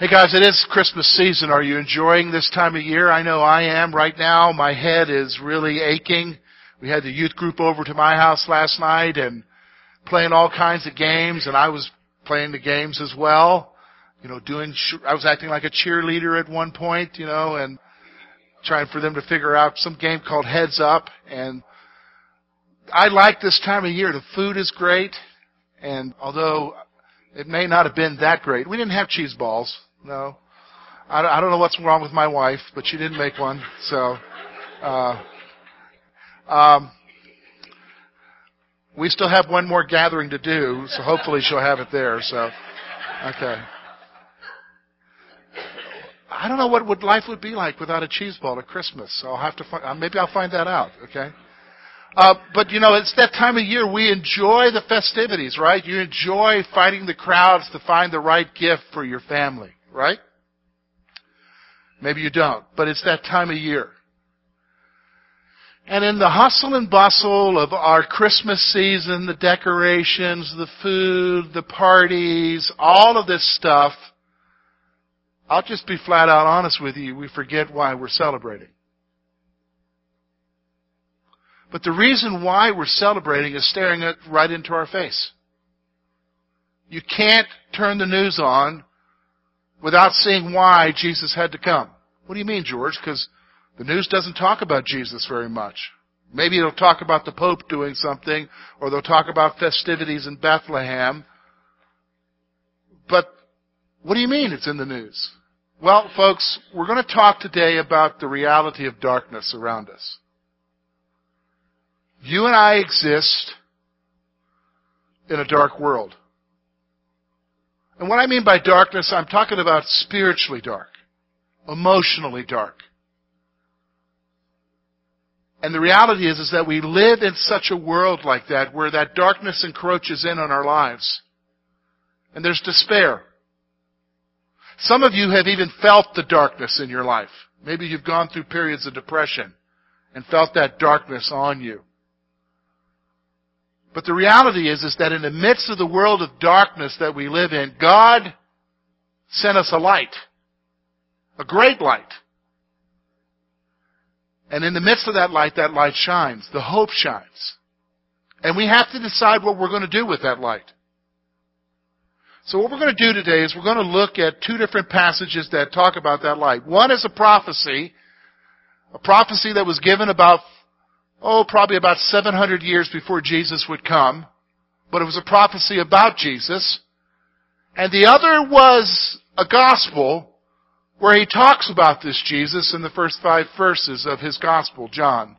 Hey guys, it is Christmas season. Are you enjoying this time of year? I know I am right now. My head is really aching. We had the youth group over to my house last night and playing all kinds of games and I was playing the games as well. You know, doing, I was acting like a cheerleader at one point, you know, and trying for them to figure out some game called Heads Up and I like this time of year. The food is great and although it may not have been that great, we didn't have cheese balls. No. I, I don't know what's wrong with my wife, but she didn't make one. So, uh, um, we still have one more gathering to do, so hopefully she'll have it there. So, okay. I don't know what would life would be like without a cheese ball at Christmas. So I'll have to find, uh, maybe I'll find that out. Okay. Uh, but you know, it's that time of year we enjoy the festivities, right? You enjoy fighting the crowds to find the right gift for your family right? Maybe you don't, but it's that time of year. And in the hustle and bustle of our Christmas season, the decorations, the food, the parties, all of this stuff, I'll just be flat out honest with you, we forget why we're celebrating. But the reason why we're celebrating is staring it right into our face. You can't turn the news on without seeing why Jesus had to come. What do you mean, George? Because the news doesn't talk about Jesus very much. Maybe it'll talk about the Pope doing something, or they'll talk about festivities in Bethlehem. But what do you mean it's in the news? Well, folks, we're going to talk today about the reality of darkness around us. You and I exist in a dark world. And what I mean by darkness, I'm talking about spiritually dark, emotionally dark. And the reality is, is that we live in such a world like that where that darkness encroaches in on our lives. And there's despair. Some of you have even felt the darkness in your life. Maybe you've gone through periods of depression and felt that darkness on you. But the reality is, is that in the midst of the world of darkness that we live in, God sent us a light. A great light. And in the midst of that light, that light shines. The hope shines. And we have to decide what we're going to do with that light. So what we're going to do today is we're going to look at two different passages that talk about that light. One is a prophecy, a prophecy that was given about oh, probably about 700 years before Jesus would come, but it was a prophecy about Jesus. And the other was a gospel where he talks about this Jesus in the first five verses of his gospel, John.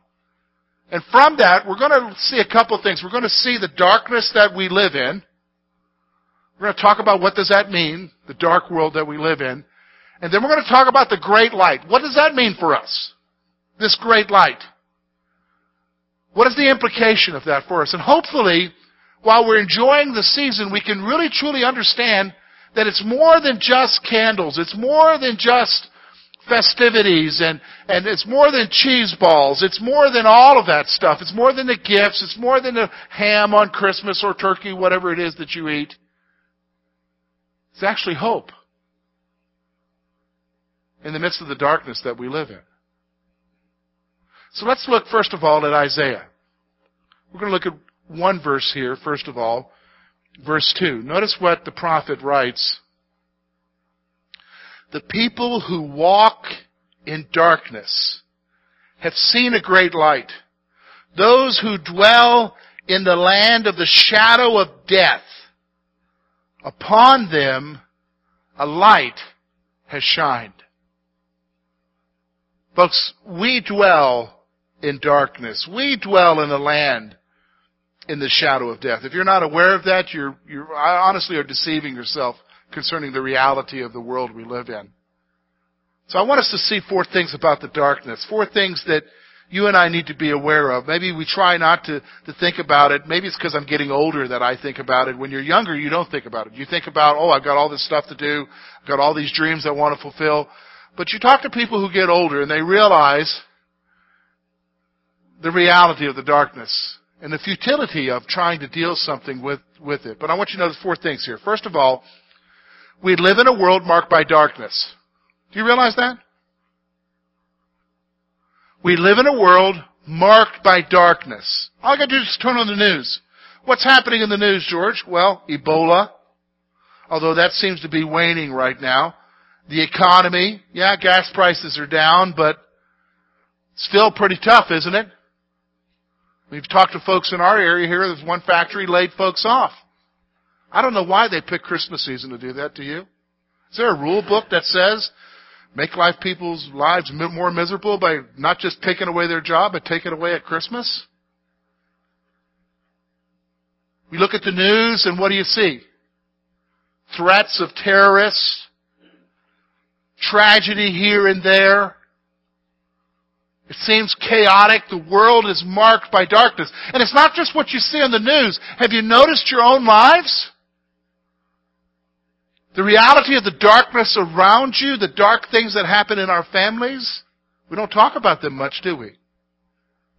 And from that, we're going to see a couple of things. We're going to see the darkness that we live in. We're going to talk about what does that mean, the dark world that we live in. And then we're going to talk about the great light. What does that mean for us? This great light. What is the implication of that for us? And hopefully, while we're enjoying the season, we can really truly understand that it's more than just candles. It's more than just festivities and, and it's more than cheese balls. It's more than all of that stuff. It's more than the gifts. It's more than the ham on Christmas or turkey, whatever it is that you eat. It's actually hope in the midst of the darkness that we live in. So let's look first of all at Isaiah. We're going to look at one verse here, first of all, verse 2. Notice what the prophet writes. The people who walk in darkness have seen a great light. Those who dwell in the land of the shadow of death, upon them a light has shined. Folks, we dwell in darkness. We dwell in a land in the shadow of death. If you're not aware of that, you're, you honestly are deceiving yourself concerning the reality of the world we live in. So I want us to see four things about the darkness. Four things that you and I need to be aware of. Maybe we try not to, to think about it. Maybe it's because I'm getting older that I think about it. When you're younger, you don't think about it. You think about, oh, I've got all this stuff to do. I've got all these dreams I want to fulfill. But you talk to people who get older and they realize the reality of the darkness and the futility of trying to deal something with, with it. But I want you to know notice four things here. First of all, we live in a world marked by darkness. Do you realize that? We live in a world marked by darkness. All I gotta do is turn on the news. What's happening in the news, George? Well, Ebola, although that seems to be waning right now. The economy, yeah, gas prices are down, but still pretty tough, isn't it? We've talked to folks in our area here, there's one factory laid folks off. I don't know why they pick Christmas season to do that to you. Is there a rule book that says make life people's lives more miserable by not just taking away their job, but taking away at Christmas? We look at the news and what do you see? Threats of terrorists, tragedy here and there. It seems chaotic. The world is marked by darkness. And it's not just what you see on the news. Have you noticed your own lives? The reality of the darkness around you, the dark things that happen in our families, we don't talk about them much, do we?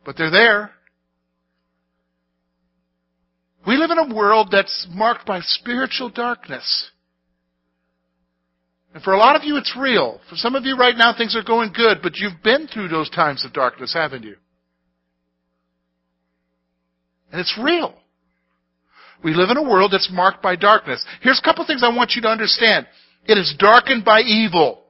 But they're there. We live in a world that's marked by spiritual darkness. And for a lot of you, it's real. For some of you right now, things are going good, but you've been through those times of darkness, haven't you? And it's real. We live in a world that's marked by darkness. Here's a couple things I want you to understand. It is darkened by evil.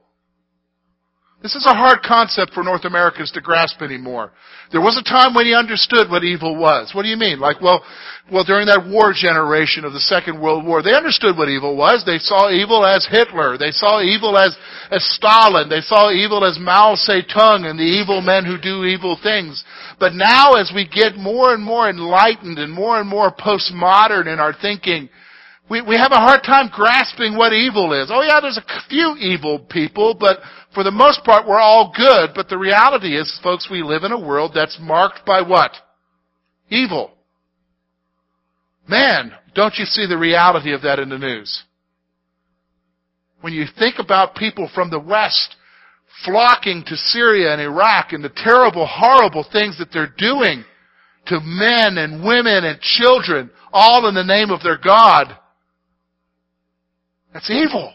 This is a hard concept for North Americans to grasp anymore. There was a time when he understood what evil was. What do you mean? Like, well, well, during that war generation of the Second World War, they understood what evil was. They saw evil as Hitler. They saw evil as, as Stalin. They saw evil as Mao Zedong and the evil men who do evil things. But now as we get more and more enlightened and more and more postmodern in our thinking, we, we have a hard time grasping what evil is. Oh yeah, there's a few evil people, but for the most part we're all good. But the reality is, folks, we live in a world that's marked by what? Evil. Man, don't you see the reality of that in the news? When you think about people from the West flocking to Syria and Iraq and the terrible, horrible things that they're doing to men and women and children, all in the name of their God, that's evil.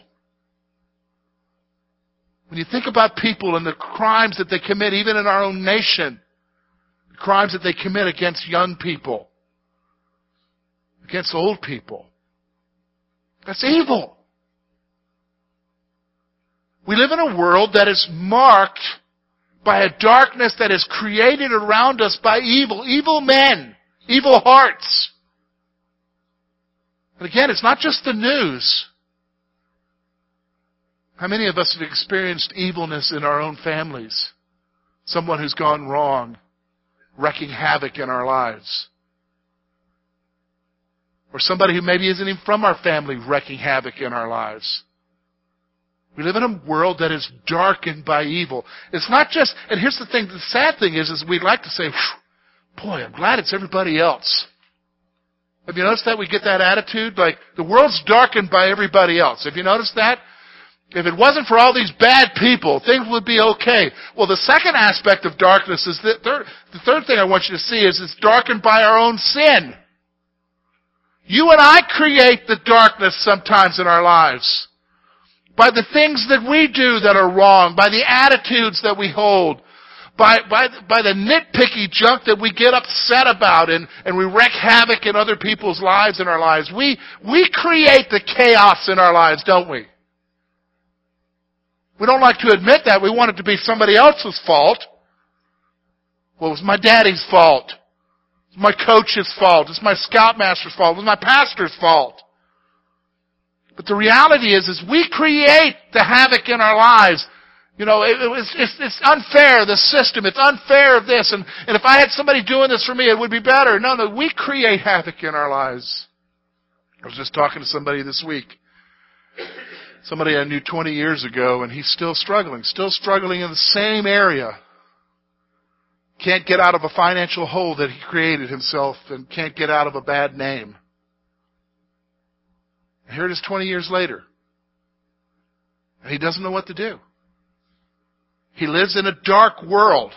When you think about people and the crimes that they commit, even in our own nation, the crimes that they commit against young people, against old people, that's evil. We live in a world that is marked by a darkness that is created around us by evil, evil men, evil hearts. But again, it's not just the news. How many of us have experienced evilness in our own families? Someone who's gone wrong, wrecking havoc in our lives. Or somebody who maybe isn't even from our family wrecking havoc in our lives. We live in a world that is darkened by evil. It's not just, and here's the thing, the sad thing is, is we'd like to say, boy, I'm glad it's everybody else. Have you noticed that we get that attitude? Like, the world's darkened by everybody else. Have you noticed that? If it wasn't for all these bad people, things would be okay. Well, the second aspect of darkness is the third, the third thing I want you to see is it's darkened by our own sin. You and I create the darkness sometimes in our lives. By the things that we do that are wrong, by the attitudes that we hold, by, by, by the nitpicky junk that we get upset about and, and we wreak havoc in other people's lives and our lives. We, we create the chaos in our lives, don't we? We don't like to admit that. We want it to be somebody else's fault. Well, it was my daddy's fault. It's my coach's fault. It's my scoutmaster's fault. It was my pastor's fault. But the reality is, is we create the havoc in our lives. You know, it, it was, it's, it's, unfair, the system. It's unfair of this. And, and if I had somebody doing this for me, it would be better. No, no, we create havoc in our lives. I was just talking to somebody this week somebody I knew 20 years ago, and he's still struggling, still struggling in the same area. Can't get out of a financial hole that he created himself and can't get out of a bad name. And here it is 20 years later. And he doesn't know what to do. He lives in a dark world.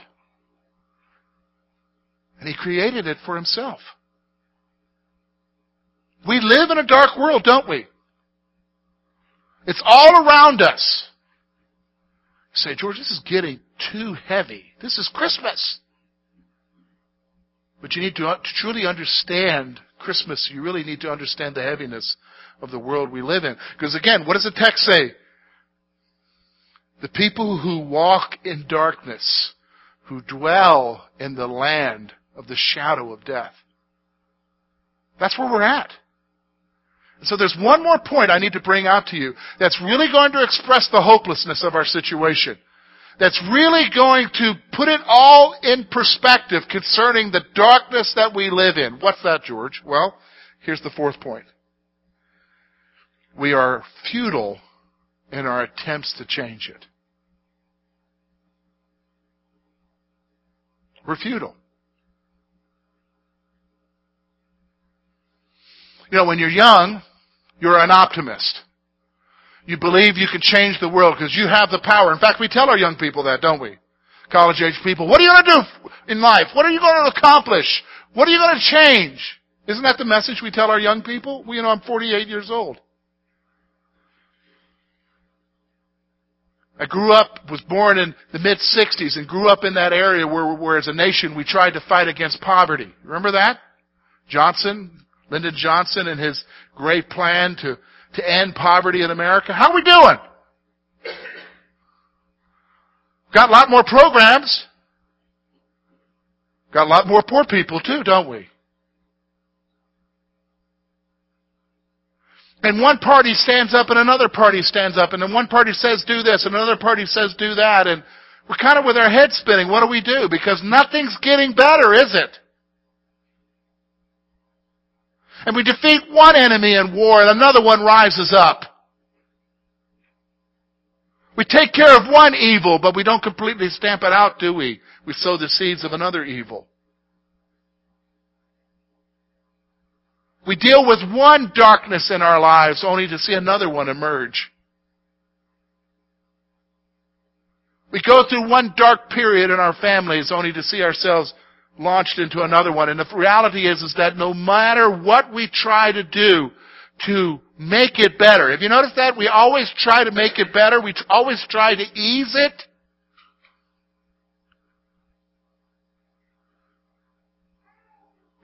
And he created it for himself. We live in a dark world, don't we? It's all around us. You say, George, this is getting too heavy. This is Christmas. But you need to, to truly understand Christmas. You really need to understand the heaviness of the world we live in. Because again, what does the text say? The people who walk in darkness, who dwell in the land of the shadow of death. That's where we're at. So there's one more point I need to bring out to you that's really going to express the hopelessness of our situation. That's really going to put it all in perspective concerning the darkness that we live in. What's that, George? Well, here's the fourth point. We are futile in our attempts to change it. We're futile. You know, when you're young, you're an optimist. You believe you can change the world because you have the power. In fact, we tell our young people that, don't we? College age people. What are you going to do in life? What are you going to accomplish? What are you going to change? Isn't that the message we tell our young people? Well, you know, I'm 48 years old. I grew up, was born in the mid 60s and grew up in that area where, where as a nation we tried to fight against poverty. Remember that? Johnson, Lyndon Johnson and his great plan to, to end poverty in America. How are we doing? Got a lot more programs. Got a lot more poor people too, don't we? And one party stands up and another party stands up and then one party says do this and another party says do that and we're kind of with our heads spinning. What do we do? Because nothing's getting better, is it? And we defeat one enemy in war and another one rises up. We take care of one evil, but we don't completely stamp it out, do we? We sow the seeds of another evil. We deal with one darkness in our lives only to see another one emerge. We go through one dark period in our families only to see ourselves launched into another one. And the reality is, is that no matter what we try to do to make it better, have you noticed that? We always try to make it better. We always try to ease it.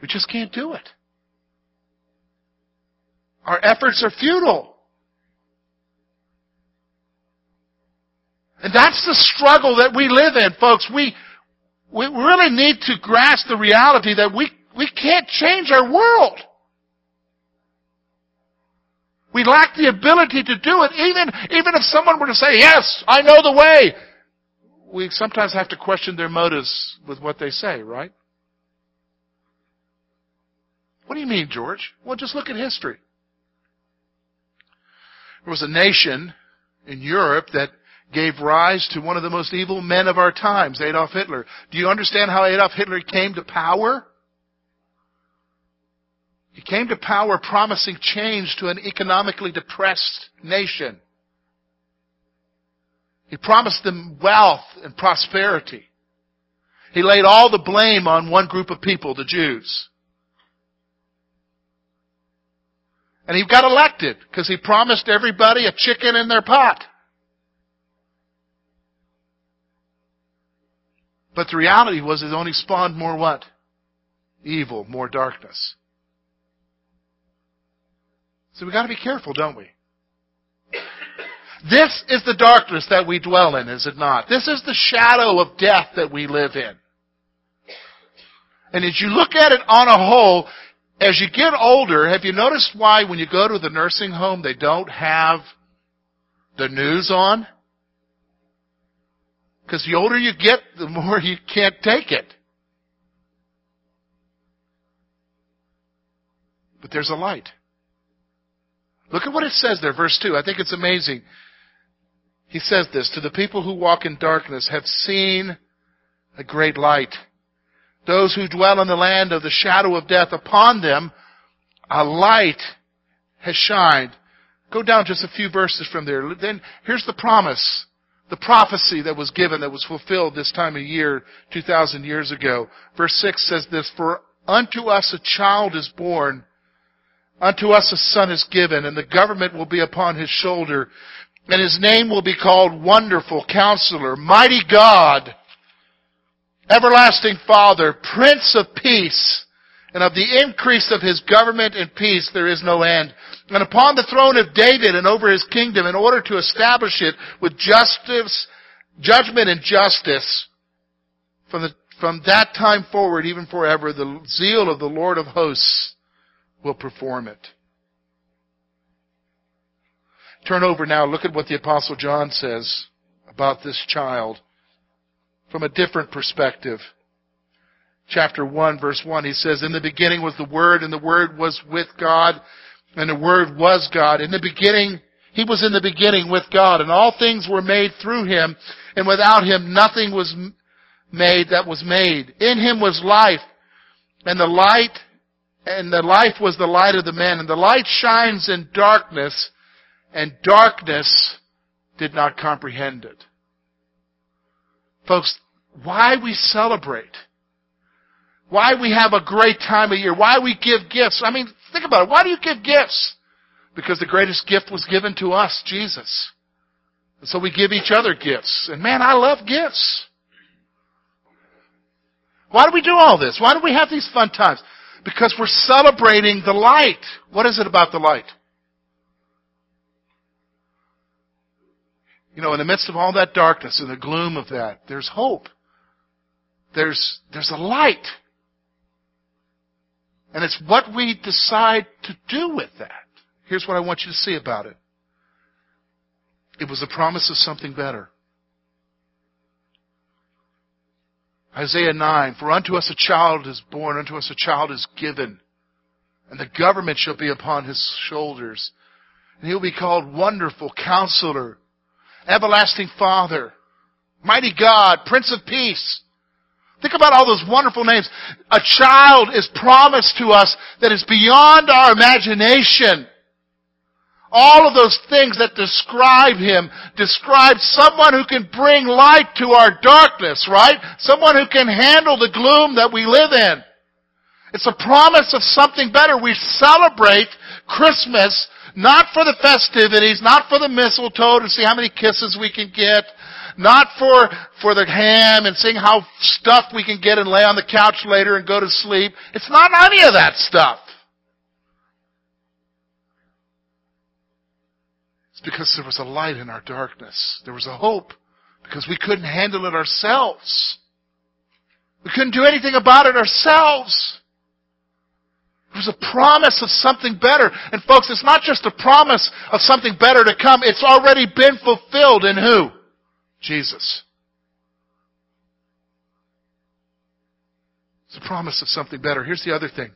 We just can't do it. Our efforts are futile. And that's the struggle that we live in, folks. We, we really need to grasp the reality that we, we can't change our world. We lack the ability to do it. Even, even if someone were to say, yes, I know the way, we sometimes have to question their motives with what they say, right? What do you mean, George? Well, just look at history. There was a nation in Europe that gave rise to one of the most evil men of our times, Adolf Hitler. Do you understand how Adolf Hitler came to power? He came to power promising change to an economically depressed nation. He promised them wealth and prosperity. He laid all the blame on one group of people, the Jews. And he got elected because he promised everybody a chicken in their pot. But the reality was it only spawned more what? Evil, more darkness. So we've gotta be careful, don't we? This is the darkness that we dwell in, is it not? This is the shadow of death that we live in. And as you look at it on a whole, as you get older, have you noticed why when you go to the nursing home they don't have the news on? Because the older you get, the more you can't take it. But there's a light. Look at what it says there, verse 2. I think it's amazing. He says this, to the people who walk in darkness have seen a great light. Those who dwell in the land of the shadow of death, upon them a light has shined. Go down just a few verses from there. Then here's the promise, the prophecy that was given that was fulfilled this time of year, 2,000 years ago. Verse 6 says this, For unto us a child is born, unto us a son is given, and the government will be upon his shoulder, and his name will be called Wonderful Counselor, Mighty God, Everlasting Father, Prince of Peace, and of the increase of his government and peace there is no end. And upon the throne of David and over his kingdom in order to establish it with justice, judgment and justice from the, from that time forward, even forever, the zeal of the Lord of hosts will perform it. Turn over now, look at what the apostle John says about this child from a different perspective. Chapter 1 verse 1, he says, In the beginning was the Word, and the Word was with God, and the Word was God. In the beginning, he was in the beginning with God, and all things were made through him, and without him nothing was made that was made. In him was life, and the light, and the life was the light of the men, and the light shines in darkness, and darkness did not comprehend it. Folks, why we celebrate, why we have a great time of year, why we give gifts. I mean, think about it. Why do you give gifts? Because the greatest gift was given to us, Jesus. And so we give each other gifts. And man, I love gifts. Why do we do all this? Why do we have these fun times? Because we're celebrating the light. What is it about the light? You know, in the midst of all that darkness and the gloom of that, there's hope. There's, there's a light. And it's what we decide to do with that. Here's what I want you to see about it. It was a promise of something better. Isaiah 9, For unto us a child is born, unto us a child is given, and the government shall be upon his shoulders. And he'll be called Wonderful Counselor, Everlasting Father, Mighty God, Prince of Peace. Think about all those wonderful names. A child is promised to us that is beyond our imagination. All of those things that describe him describe someone who can bring light to our darkness, right? Someone who can handle the gloom that we live in. It's a promise of something better. We celebrate Christmas not for the festivities, not for the mistletoe to see how many kisses we can get, not for, for the ham and seeing how stuffed we can get and lay on the couch later and go to sleep. It's not any of that stuff. It's because there was a light in our darkness. There was a hope because we couldn't handle it ourselves. We couldn't do anything about it ourselves. It was a promise of something better. And folks, it's not just a promise of something better to come. It's already been fulfilled in who? Jesus. It's a promise of something better. Here's the other thing.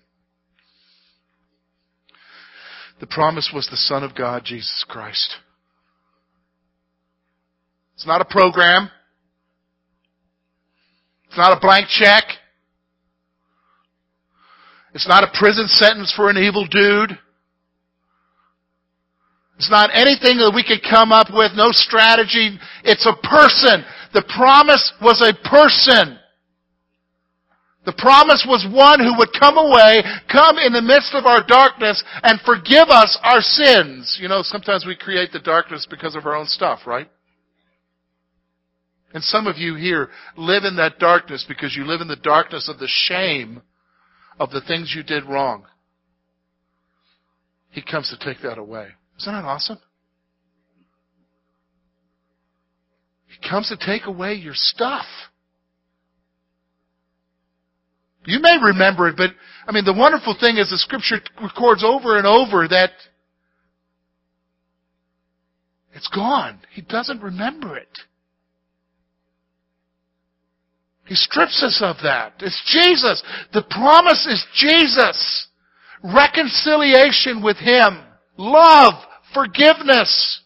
The promise was the Son of God, Jesus Christ. It's not a program. It's not a blank check. It's not a prison sentence for an evil dude. It's not anything that we could come up with, no strategy. It's a person. The promise was a person. The promise was one who would come away, come in the midst of our darkness, and forgive us our sins. You know, sometimes we create the darkness because of our own stuff, right? And some of you here live in that darkness because you live in the darkness of the shame of the things you did wrong. He comes to take that away. Isn't that awesome? He comes to take away your stuff. You may remember it, but I mean, the wonderful thing is the scripture records over and over that it's gone. He doesn't remember it. He strips us of that. It's Jesus. The promise is Jesus. Reconciliation with Him. Love forgiveness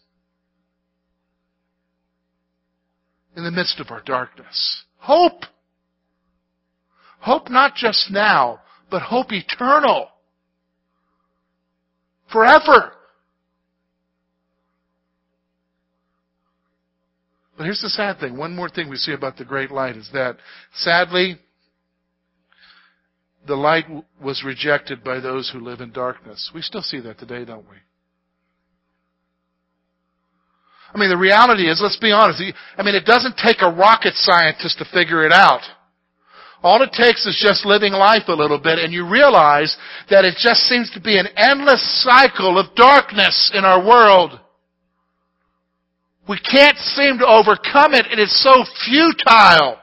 in the midst of our darkness. Hope. Hope not just now, but hope eternal. Forever. But here's the sad thing. One more thing we see about the great light is that, sadly, the light was rejected by those who live in darkness. We still see that today, don't we? I mean, the reality is, let's be honest. I mean, it doesn't take a rocket scientist to figure it out. All it takes is just living life a little bit and you realize that it just seems to be an endless cycle of darkness in our world. We can't seem to overcome it and it's so futile.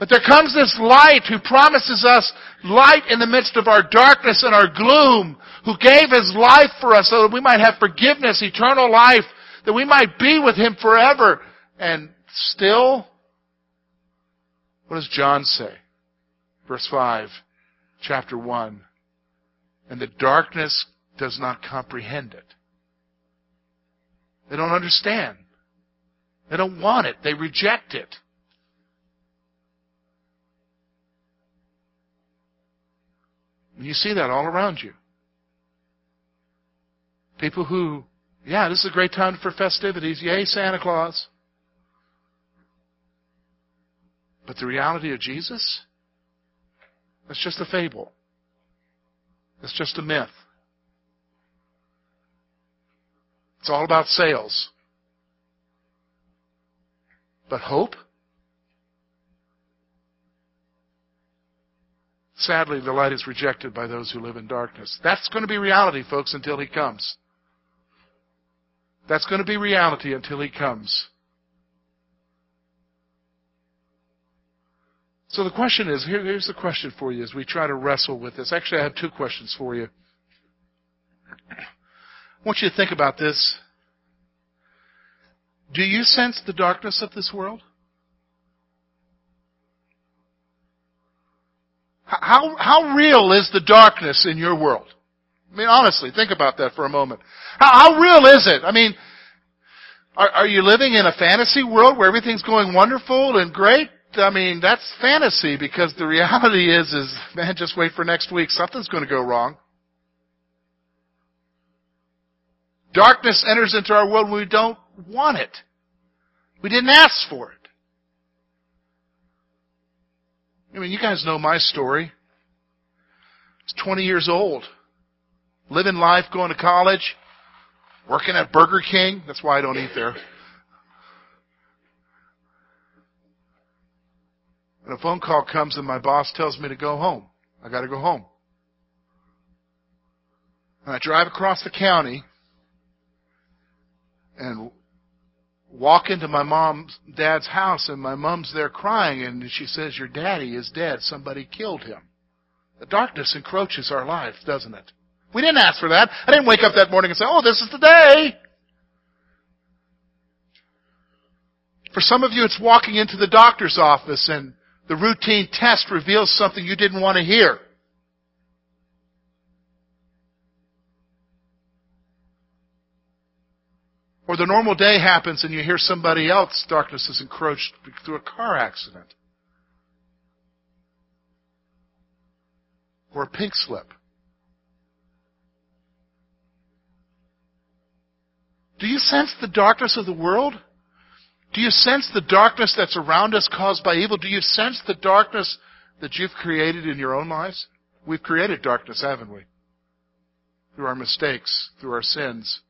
But there comes this light who promises us light in the midst of our darkness and our gloom, who gave His life for us so that we might have forgiveness, eternal life, that we might be with Him forever. And still, what does John say? Verse 5, chapter 1. And the darkness does not comprehend it. They don't understand. They don't want it. They reject it. You see that all around you. People who, yeah, this is a great time for festivities. Yay, Santa Claus. But the reality of Jesus, that's just a fable. It's just a myth. It's all about sales. But hope? Sadly, the light is rejected by those who live in darkness. That's going to be reality, folks, until He comes. That's going to be reality until He comes. So the question is, here, here's the question for you as we try to wrestle with this. Actually, I have two questions for you. I want you to think about this. Do you sense the darkness of this world? How, how real is the darkness in your world? I mean, honestly, think about that for a moment. How, how real is it? I mean, are, are you living in a fantasy world where everything's going wonderful and great? I mean, that's fantasy because the reality is, is, man, just wait for next week. Something's going to go wrong. Darkness enters into our world when we don't want it. We didn't ask for it. I mean, you guys know my story. I was 20 years old, living life, going to college, working at Burger King. That's why I don't eat there. And a phone call comes and my boss tells me to go home. I got to go home. And I drive across the county and walk into my mom's dad's house and my mom's there crying and she says, Your daddy is dead. Somebody killed him. The darkness encroaches our life, doesn't it? We didn't ask for that. I didn't wake up that morning and say, Oh, this is the day. For some of you, it's walking into the doctor's office and the routine test reveals something you didn't want to hear. Or the normal day happens and you hear somebody else, darkness has encroached through a car accident. Or a pink slip. Do you sense the darkness of the world? Do you sense the darkness that's around us caused by evil? Do you sense the darkness that you've created in your own lives? We've created darkness, haven't we? Through our mistakes, through our sins.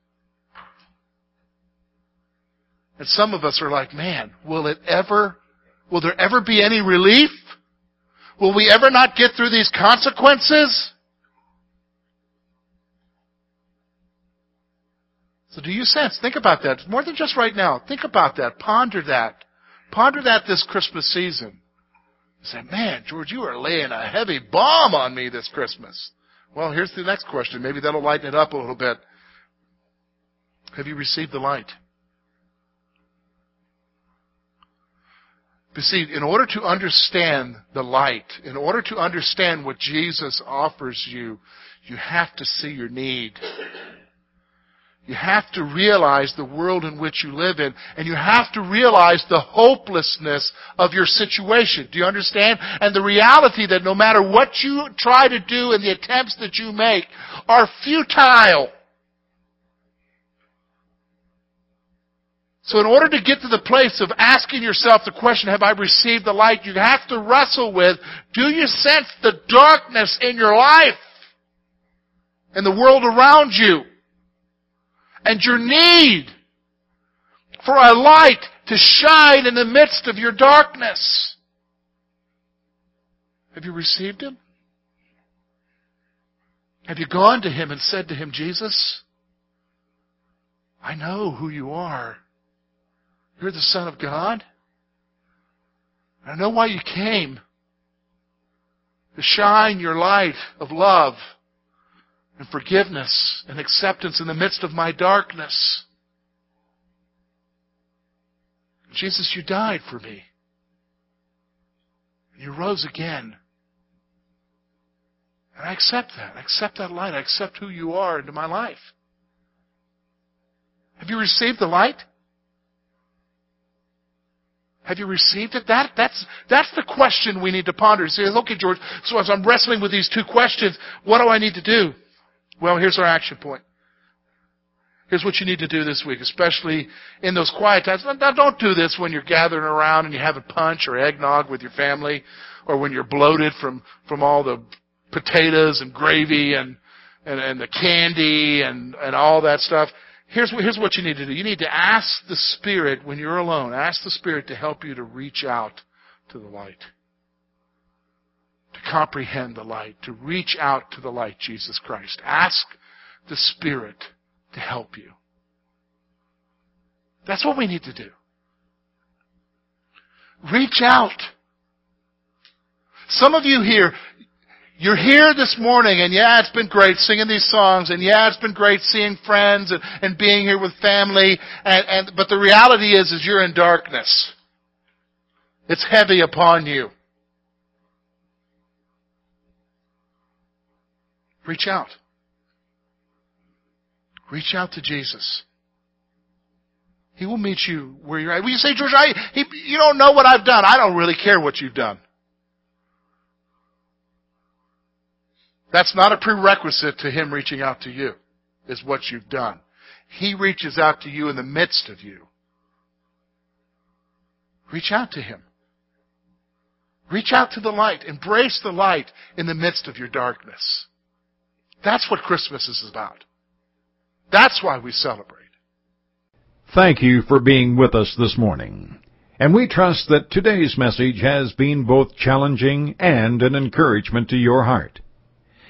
And some of us are like, man, will it ever, will there ever be any relief? Will we ever not get through these consequences? So do you sense? Think about that. More than just right now. Think about that. Ponder that. Ponder that this Christmas season. Say, man, George, you are laying a heavy bomb on me this Christmas. Well, here's the next question. Maybe that'll lighten it up a little bit. Have you received the light? But see, in order to understand the light, in order to understand what Jesus offers you, you have to see your need. You have to realize the world in which you live in, and you have to realize the hopelessness of your situation. Do you understand? And the reality that no matter what you try to do and the attempts that you make are futile. So in order to get to the place of asking yourself the question, have I received the light? You have to wrestle with, do you sense the darkness in your life? And the world around you? And your need for a light to shine in the midst of your darkness? Have you received Him? Have you gone to Him and said to Him, Jesus, I know who you are. You're the Son of God. I know why you came. To shine your light of love and forgiveness and acceptance in the midst of my darkness. Jesus, you died for me. You rose again. And I accept that. I accept that light. I accept who you are into my life. Have you received the light? Have you received it? That, that's, that's the question we need to ponder. Say, okay, George, so as I'm wrestling with these two questions, what do I need to do? Well, here's our action point. Here's what you need to do this week, especially in those quiet times. Now, don't do this when you're gathering around and you have a punch or eggnog with your family, or when you're bloated from, from all the potatoes and gravy and, and, and the candy and, and all that stuff. Here's what, here's what you need to do. You need to ask the Spirit when you're alone, ask the Spirit to help you to reach out to the light. To comprehend the light, to reach out to the light, Jesus Christ. Ask the Spirit to help you. That's what we need to do. Reach out. Some of you here, you're here this morning and yeah, it's been great singing these songs and yeah, it's been great seeing friends and, and being here with family and, and, but the reality is, is you're in darkness. It's heavy upon you. Reach out. Reach out to Jesus. He will meet you where you're at. Will you say, George, I, he, you don't know what I've done. I don't really care what you've done. That's not a prerequisite to Him reaching out to you, is what you've done. He reaches out to you in the midst of you. Reach out to Him. Reach out to the light. Embrace the light in the midst of your darkness. That's what Christmas is about. That's why we celebrate. Thank you for being with us this morning. And we trust that today's message has been both challenging and an encouragement to your heart.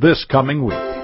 this coming week.